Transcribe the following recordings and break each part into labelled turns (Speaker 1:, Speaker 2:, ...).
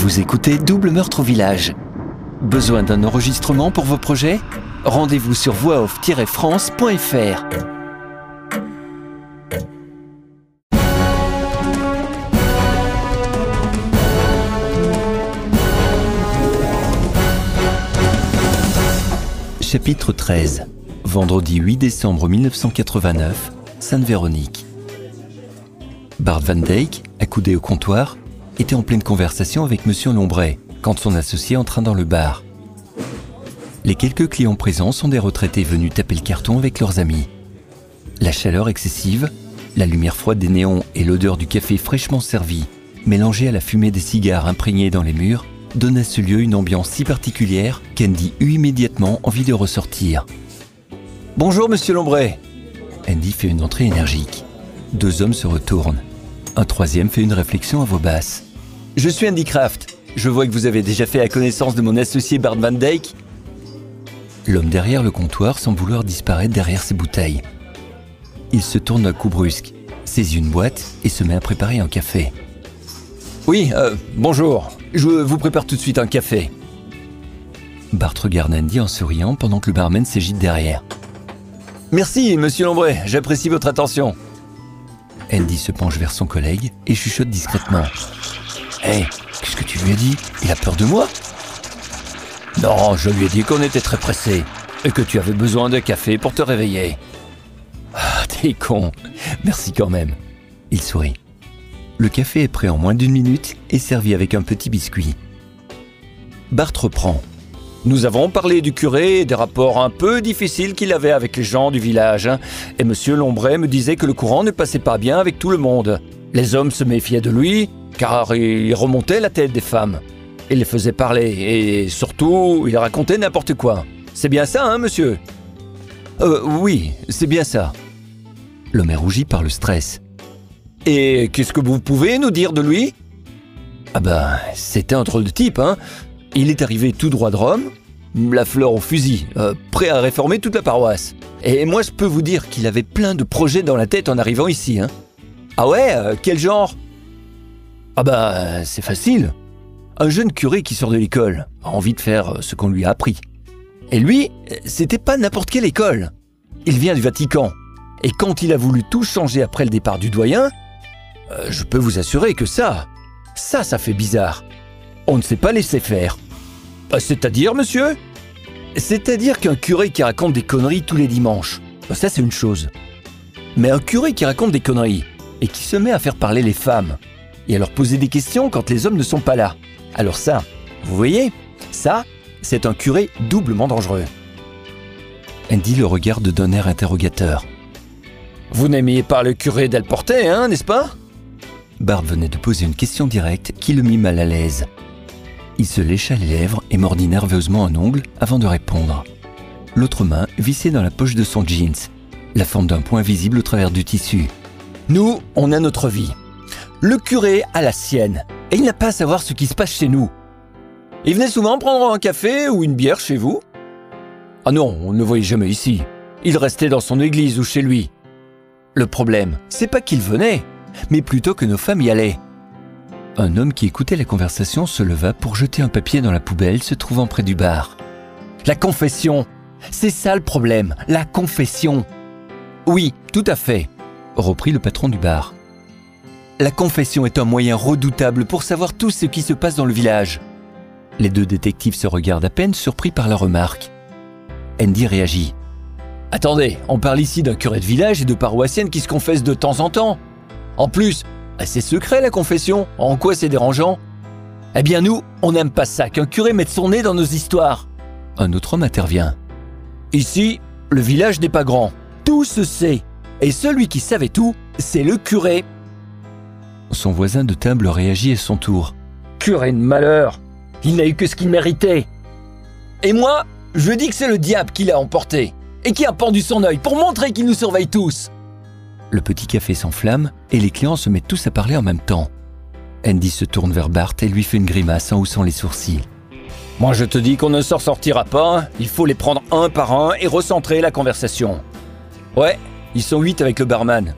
Speaker 1: Vous écoutez Double Meurtre au Village. Besoin d'un enregistrement pour vos projets? Rendez-vous sur voixoff-france.fr. Chapitre 13 Vendredi 8 décembre 1989, Sainte-Véronique. Bart Van Dijk, accoudé au comptoir, était en pleine conversation avec Monsieur Lombray quand son associé entra dans le bar. Les quelques clients présents sont des retraités venus taper le carton avec leurs amis. La chaleur excessive, la lumière froide des néons et l'odeur du café fraîchement servi, mélangée à la fumée des cigares imprégnés dans les murs, donne à ce lieu une ambiance si particulière qu'Andy eut immédiatement envie de ressortir. Bonjour, monsieur Lombray Andy fait une entrée énergique. Deux hommes se retournent. Un troisième fait une réflexion à voix basse. Je suis Andy Kraft. Je vois que vous avez déjà fait la connaissance de mon associé Bart Van Dyke. L'homme derrière le comptoir semble vouloir disparaître derrière ses bouteilles. Il se tourne d'un coup brusque, saisit une boîte et se met à préparer un café. Oui, euh, bonjour. Je vous prépare tout de suite un café. Bart regarde Andy en souriant pendant que le barman s'agite derrière. Merci, monsieur Lombray, j'apprécie votre attention. Andy se penche vers son collègue et chuchote discrètement. Hé, qu'est-ce que tu lui as dit? Il a peur de moi? Non, je lui ai dit qu'on était très pressé et que tu avais besoin de café pour te réveiller. Ah, t'es con. Merci quand même. Il sourit. Le café est prêt en moins d'une minute et servi avec un petit biscuit. Bart reprend. Nous avons parlé du curé et des rapports un peu difficiles qu'il avait avec les gens du village. hein. Et monsieur Lombray me disait que le courant ne passait pas bien avec tout le monde. Les hommes se méfiaient de lui, car il remontait la tête des femmes. Il les faisait parler, et surtout, il racontait n'importe quoi. C'est bien ça, hein, monsieur? Euh, oui, c'est bien ça. L'homme est rougi par le stress. Et qu'est-ce que vous pouvez nous dire de lui? Ah ben, c'était un drôle de type, hein il est arrivé tout droit de Rome, la fleur au fusil, euh, prêt à réformer toute la paroisse. Et moi, je peux vous dire qu'il avait plein de projets dans la tête en arrivant ici. Hein. Ah ouais euh, Quel genre? Ah bah, c'est facile. Un jeune curé qui sort de l'école a envie de faire euh, ce qu'on lui a appris. Et lui, euh, c'était pas n'importe quelle école. Il vient du Vatican. Et quand il a voulu tout changer après le départ du doyen, euh, je peux vous assurer que ça, ça, ça fait bizarre. On ne s'est pas laissé faire. Euh, C'est-à-dire, monsieur? C'est-à-dire qu'un curé qui raconte des conneries tous les dimanches, euh, ça c'est une chose. Mais un curé qui raconte des conneries et qui se met à faire parler les femmes et à leur poser des questions quand les hommes ne sont pas là. Alors ça, vous voyez, ça, c'est un curé doublement dangereux. Andy le regarde d'un air interrogateur. Vous n'aimiez pas le curé d'El Porte, hein, n'est-ce pas? Bart venait de poser une question directe qui le mit mal à l'aise. Il se lécha les lèvres et mordit nerveusement un ongle avant de répondre. L'autre main vissait dans la poche de son jeans, la forme d'un point visible au travers du tissu. Nous, on a notre vie. Le curé a la sienne, et il n'a pas à savoir ce qui se passe chez nous. Il venait souvent prendre un café ou une bière chez vous Ah non, on ne le voyait jamais ici. Il restait dans son église ou chez lui. Le problème, c'est pas qu'il venait, mais plutôt que nos femmes y allaient. Un homme qui écoutait la conversation se leva pour jeter un papier dans la poubelle se trouvant près du bar. La confession C'est ça le problème, la confession Oui, tout à fait, reprit le patron du bar. La confession est un moyen redoutable pour savoir tout ce qui se passe dans le village. Les deux détectives se regardent à peine surpris par la remarque. Andy réagit. Attendez, on parle ici d'un curé de village et de paroissiennes qui se confessent de temps en temps. En plus, c'est secret la confession. En quoi c'est dérangeant? Eh bien nous, on n'aime pas ça qu'un curé mette son nez dans nos histoires. Un autre homme intervient. Ici, le village n'est pas grand. Tout se sait. Et celui qui savait tout, c'est le curé. Son voisin de table réagit à son tour. Curé de malheur Il n'a eu que ce qu'il méritait. Et moi, je dis que c'est le diable qui l'a emporté et qui a pendu son œil pour montrer qu'il nous surveille tous. Le petit café s'enflamme et les clients se mettent tous à parler en même temps. Andy se tourne vers Bart et lui fait une grimace en haussant les sourcils. Moi je te dis qu'on ne s'en sortira pas, hein. il faut les prendre un par un et recentrer la conversation. Ouais, ils sont huit avec le barman.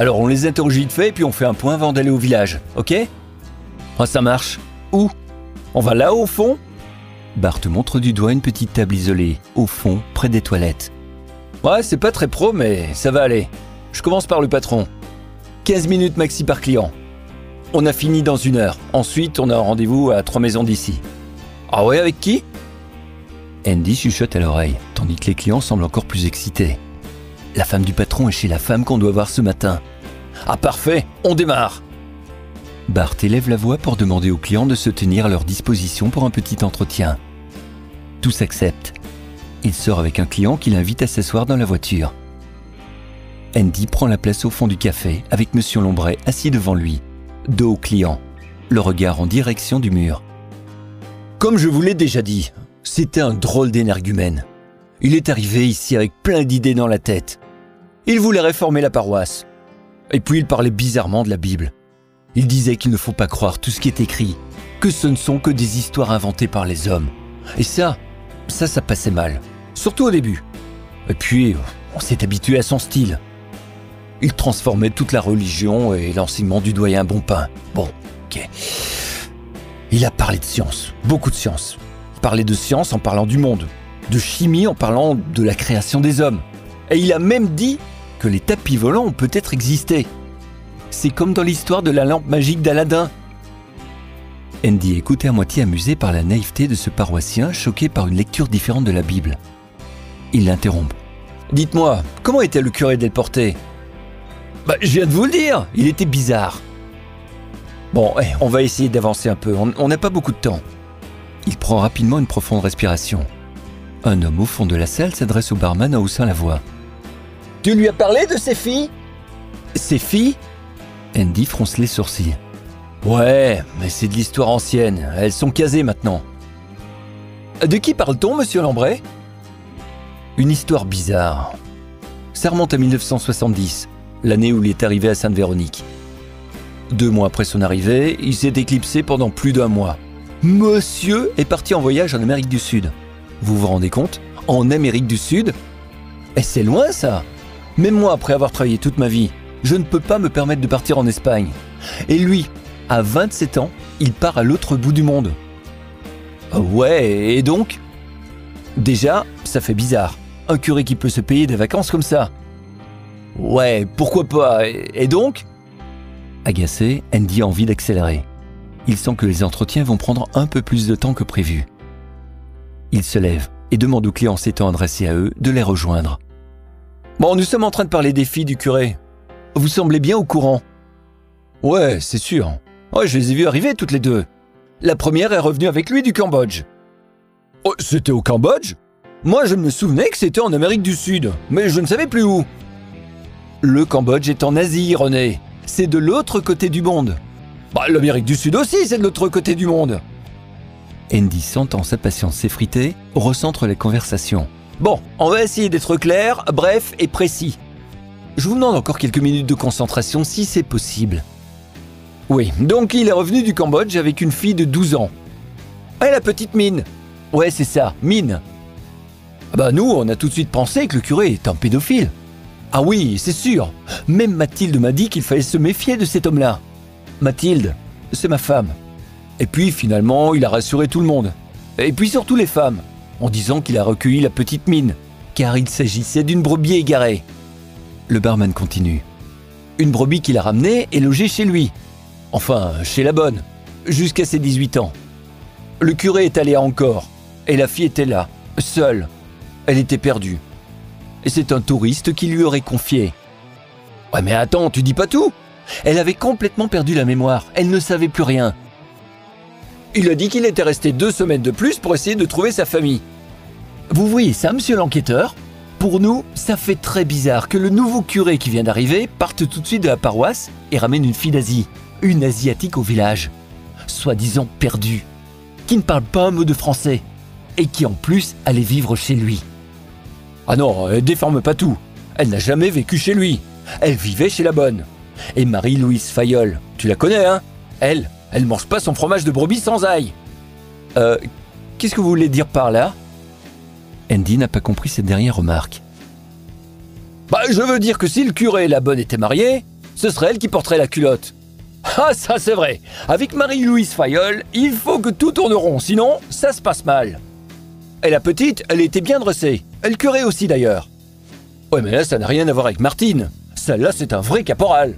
Speaker 1: Alors on les interroge vite fait puis on fait un point avant d'aller au village, ok? Ah ça marche. Où?
Speaker 2: On va là au fond?
Speaker 1: Bart montre du doigt une petite table isolée, au fond, près des toilettes.
Speaker 2: Ouais, c'est pas très pro, mais ça va aller. Je commence par le patron. 15 minutes maxi par client. On a fini dans une heure. Ensuite, on a un rendez-vous à trois maisons d'ici. Ah ouais, avec qui?
Speaker 1: Andy chuchote à l'oreille, tandis que les clients semblent encore plus excités. La femme du patron est chez la femme qu'on doit voir ce matin.
Speaker 2: Ah parfait, on démarre
Speaker 1: Bart élève la voix pour demander aux clients de se tenir à leur disposition pour un petit entretien. Tous acceptent. Il sort avec un client qui l'invite à s'asseoir dans la voiture. Andy prend la place au fond du café avec Monsieur Lombray assis devant lui, dos au client, le regard en direction du mur.
Speaker 2: Comme je vous l'ai déjà dit, c'était un drôle d'énergumène. Il est arrivé ici avec plein d'idées dans la tête. Il voulait réformer la paroisse. Et puis il parlait bizarrement de la Bible. Il disait qu'il ne faut pas croire tout ce qui est écrit, que ce ne sont que des histoires inventées par les hommes. Et ça, ça, ça passait mal. Surtout au début. Et puis, on s'est habitué à son style. Il transformait toute la religion et l'enseignement du doyen Bonpin. Bon, ok. Il a parlé de science, beaucoup de science. Il parlait de science en parlant du monde, de chimie en parlant de la création des hommes. Et il a même dit que les tapis volants ont peut-être existé. C'est comme dans l'histoire de la lampe magique d'Aladin.
Speaker 1: Andy écoutait à moitié amusé par la naïveté de ce paroissien choqué par une lecture différente de la Bible. Il l'interrompt.
Speaker 2: Dites-moi, comment était le curé Delporté Bah, je viens de vous le dire, il était bizarre. Bon, eh, on va essayer d'avancer un peu, on n'a pas beaucoup de temps.
Speaker 1: Il prend rapidement une profonde respiration. Un homme au fond de la salle s'adresse au barman en haussant la voix.
Speaker 2: Tu lui as parlé de ses filles? Ses filles?
Speaker 1: Andy fronce les sourcils.
Speaker 2: Ouais, mais c'est de l'histoire ancienne. Elles sont casées maintenant. De qui parle-t-on, monsieur Lambray
Speaker 1: Une histoire bizarre. Ça remonte à 1970, l'année où il est arrivé à Sainte-Véronique. Deux mois après son arrivée, il s'est éclipsé pendant plus d'un mois. Monsieur est parti en voyage en Amérique du Sud. Vous vous rendez compte? En Amérique du Sud? Et
Speaker 2: eh, c'est loin ça Même moi, après avoir travaillé toute ma vie, je ne peux pas me permettre de partir en Espagne. Et lui, à 27 ans, il part à l'autre bout du monde. Ah ouais, et donc? Déjà, ça fait bizarre. Un curé qui peut se payer des vacances comme ça. Ouais, pourquoi pas? Et donc?
Speaker 1: Agacé, Andy a envie d'accélérer. Il sent que les entretiens vont prendre un peu plus de temps que prévu. Il se lève et demande aux clients s'étant adressés à eux de les rejoindre.
Speaker 2: Bon, nous sommes en train de parler des filles du curé. Vous semblez bien au courant. Ouais, c'est sûr. Ouais, je les ai vues arriver toutes les deux. La première est revenue avec lui du Cambodge. Oh, c'était au Cambodge? Moi, je me souvenais que c'était en Amérique du Sud, mais je ne savais plus où. Le Cambodge est en Asie, René. C'est de l'autre côté du monde. Bah, l'Amérique du Sud aussi, c'est de l'autre côté du monde.
Speaker 1: Andy, sentant sa patience s'effriter, recentre les conversations.
Speaker 2: Bon, on va essayer d'être clair, bref et précis. Je vous demande encore quelques minutes de concentration si c'est possible. Oui, donc il est revenu du Cambodge avec une fille de 12 ans. Ah, la petite Mine Ouais, c'est ça, Mine. Ah bah nous, on a tout de suite pensé que le curé est un pédophile. Ah oui, c'est sûr. Même Mathilde m'a dit qu'il fallait se méfier de cet homme-là. Mathilde, c'est ma femme. Et puis finalement, il a rassuré tout le monde. Et puis surtout les femmes, en disant qu'il a recueilli la petite mine, car il s'agissait d'une brebis égarée.
Speaker 1: Le barman continue.
Speaker 2: Une brebis qu'il a ramenée et logée chez lui. Enfin, chez la bonne, jusqu'à ses 18 ans. Le curé est allé encore, et la fille était là, seule. Elle était perdue. Et c'est un touriste qui lui aurait confié. Ouais mais attends, tu dis pas tout Elle avait complètement perdu la mémoire, elle ne savait plus rien. Il a dit qu'il était resté deux semaines de plus pour essayer de trouver sa famille. Vous voyez ça, monsieur l'enquêteur? Pour nous, ça fait très bizarre que le nouveau curé qui vient d'arriver parte tout de suite de la paroisse et ramène une fille d'Asie une asiatique au village, soi-disant perdue, qui ne parle pas un mot de français, et qui en plus allait vivre chez lui. Ah non, elle déforme pas tout. Elle n'a jamais vécu chez lui. Elle vivait chez la bonne. Et Marie-Louise Fayol, tu la connais, hein? Elle, elle mange pas son fromage de brebis sans ail. Euh, qu'est-ce que vous voulez dire par là?
Speaker 1: Andy n'a pas compris cette dernière remarque.
Speaker 2: Bah, je veux dire que si le curé et la bonne étaient mariés, ce serait elle qui porterait la culotte. Ah, ça c'est vrai. Avec Marie-Louise Fayol, il faut que tout tourne rond, sinon ça se passe mal. Et la petite, elle était bien dressée. Elle curait aussi d'ailleurs. Ouais, mais là, ça n'a rien à voir avec Martine. Celle-là, c'est un vrai caporal.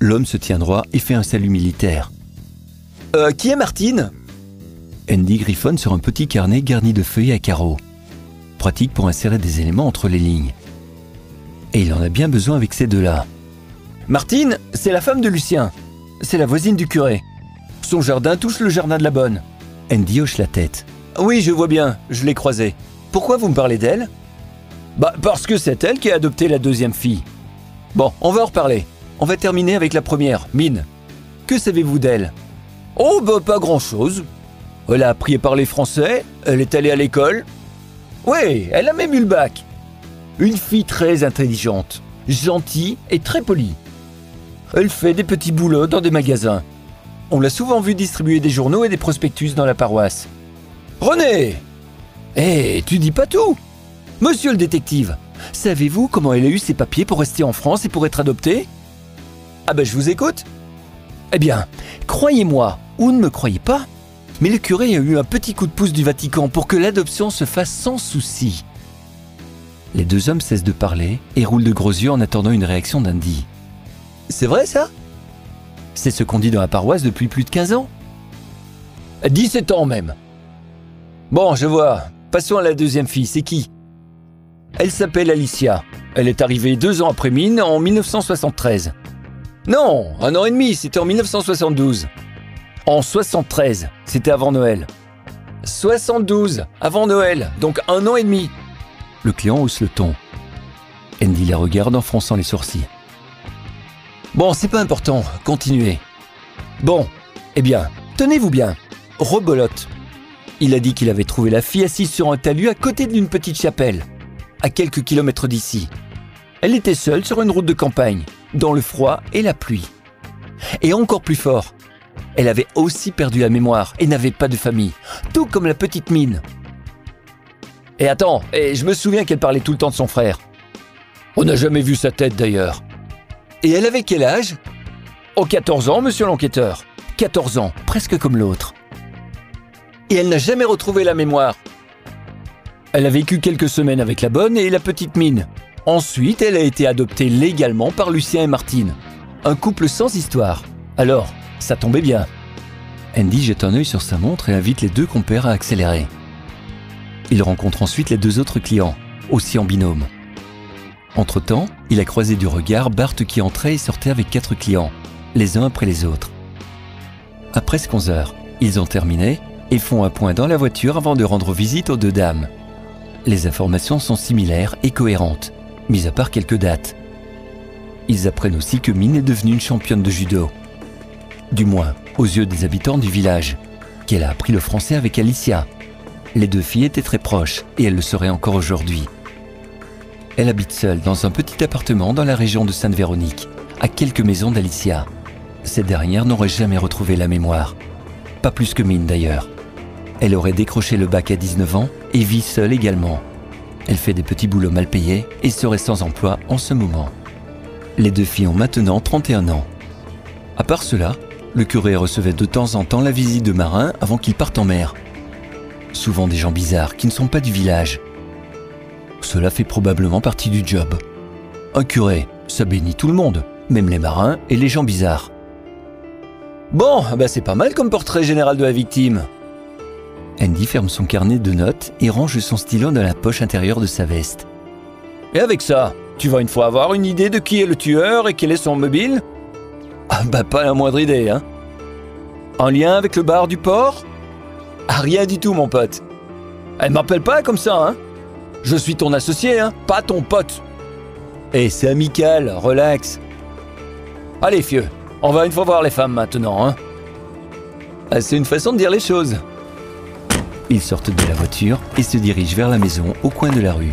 Speaker 1: L'homme se tient droit et fait un salut militaire.
Speaker 2: Euh, qui est Martine
Speaker 1: Andy griffonne sur un petit carnet garni de feuilles à carreaux. Pratique pour insérer des éléments entre les lignes. Et il en a bien besoin avec ces deux-là.
Speaker 2: Martine, c'est la femme de Lucien. C'est la voisine du curé. Son jardin touche le jardin de la bonne.
Speaker 1: Andy hoche la tête.
Speaker 2: Oui, je vois bien, je l'ai croisée. Pourquoi vous me parlez d'elle? Bah, parce que c'est elle qui a adopté la deuxième fille. Bon, on va en reparler. On va terminer avec la première, Mine. Que savez-vous d'elle? Oh, bah, pas grand-chose. Elle a appris à parler français, elle est allée à l'école. Oui, elle a même eu le bac. Une fille très intelligente, gentille et très polie. Elle fait des petits boulots dans des magasins. On l'a souvent vu distribuer des journaux et des prospectus dans la paroisse. René Eh, tu dis pas tout Monsieur le détective, savez-vous comment elle a eu ses papiers pour rester en France et pour être adoptée? Ah ben je vous écoute Eh bien, croyez-moi ou ne me croyez pas, mais le curé a eu un petit coup de pouce du Vatican pour que l'adoption se fasse sans souci.
Speaker 1: Les deux hommes cessent de parler et roulent de gros yeux en attendant une réaction d'Andy.
Speaker 2: C'est vrai ça?
Speaker 1: C'est ce qu'on dit dans la paroisse depuis plus de 15 ans
Speaker 2: 17 ans même. Bon, je vois. Passons à la deuxième fille, c'est qui? Elle s'appelle Alicia. Elle est arrivée deux ans après Mine en 1973. Non, un an et demi, c'était en 1972. En 73, c'était avant Noël. 72, avant Noël, donc un an et demi.
Speaker 1: Le client hausse le ton. Andy la regarde en fronçant les sourcils.
Speaker 2: Bon, c'est pas important, continuez. Bon, eh bien, tenez-vous bien. Rebolote. Il a dit qu'il avait trouvé la fille assise sur un talus à côté d'une petite chapelle, à quelques kilomètres d'ici. Elle était seule sur une route de campagne, dans le froid et la pluie. Et encore plus fort, elle avait aussi perdu la mémoire et n'avait pas de famille, tout comme la petite mine. Et attends, et je me souviens qu'elle parlait tout le temps de son frère. On n'a jamais vu sa tête d'ailleurs. Et elle avait quel âge? Oh, 14 ans, monsieur l'enquêteur. 14 ans, presque comme l'autre. Et elle n'a jamais retrouvé la mémoire. Elle a vécu quelques semaines avec la bonne et la petite mine. Ensuite, elle a été adoptée légalement par Lucien et Martine. Un couple sans histoire. Alors, ça tombait bien.
Speaker 1: Andy jette un œil sur sa montre et invite les deux compères à accélérer. Il rencontre ensuite les deux autres clients, aussi en binôme. Entre-temps, il a croisé du regard Bart qui entrait et sortait avec quatre clients, les uns après les autres. À presque 11 heures, ils ont terminé et font un point dans la voiture avant de rendre visite aux deux dames. Les informations sont similaires et cohérentes, mis à part quelques dates. Ils apprennent aussi que Mine est devenue une championne de judo. Du moins, aux yeux des habitants du village, qu'elle a appris le français avec Alicia. Les deux filles étaient très proches et elles le seraient encore aujourd'hui. Elle habite seule dans un petit appartement dans la région de Sainte-Véronique, à quelques maisons d'Alicia. Cette dernière n'aurait jamais retrouvé la mémoire. Pas plus que Mine d'ailleurs. Elle aurait décroché le bac à 19 ans et vit seule également. Elle fait des petits boulots mal payés et serait sans emploi en ce moment. Les deux filles ont maintenant 31 ans. À part cela, le curé recevait de temps en temps la visite de marins avant qu'ils partent en mer. Souvent des gens bizarres qui ne sont pas du village. Cela fait probablement partie du job. Un curé, ça bénit tout le monde, même les marins et les gens bizarres.
Speaker 2: Bon, bah c'est pas mal comme portrait général de la victime.
Speaker 1: Andy ferme son carnet de notes et range son stylo dans la poche intérieure de sa veste.
Speaker 2: Et avec ça, tu vas une fois avoir une idée de qui est le tueur et quel est son mobile? Ah bah pas la moindre idée, hein. En lien avec le bar du port? Ah rien du tout mon pote. Elle m'appelle pas comme ça, hein. Je suis ton associé, hein, pas ton pote. Eh, c'est amical, relax. Allez, fieux, on va une fois voir les femmes maintenant, hein. Ah, c'est une façon de dire les choses.
Speaker 1: Ils sortent de la voiture et se dirigent vers la maison au coin de la rue.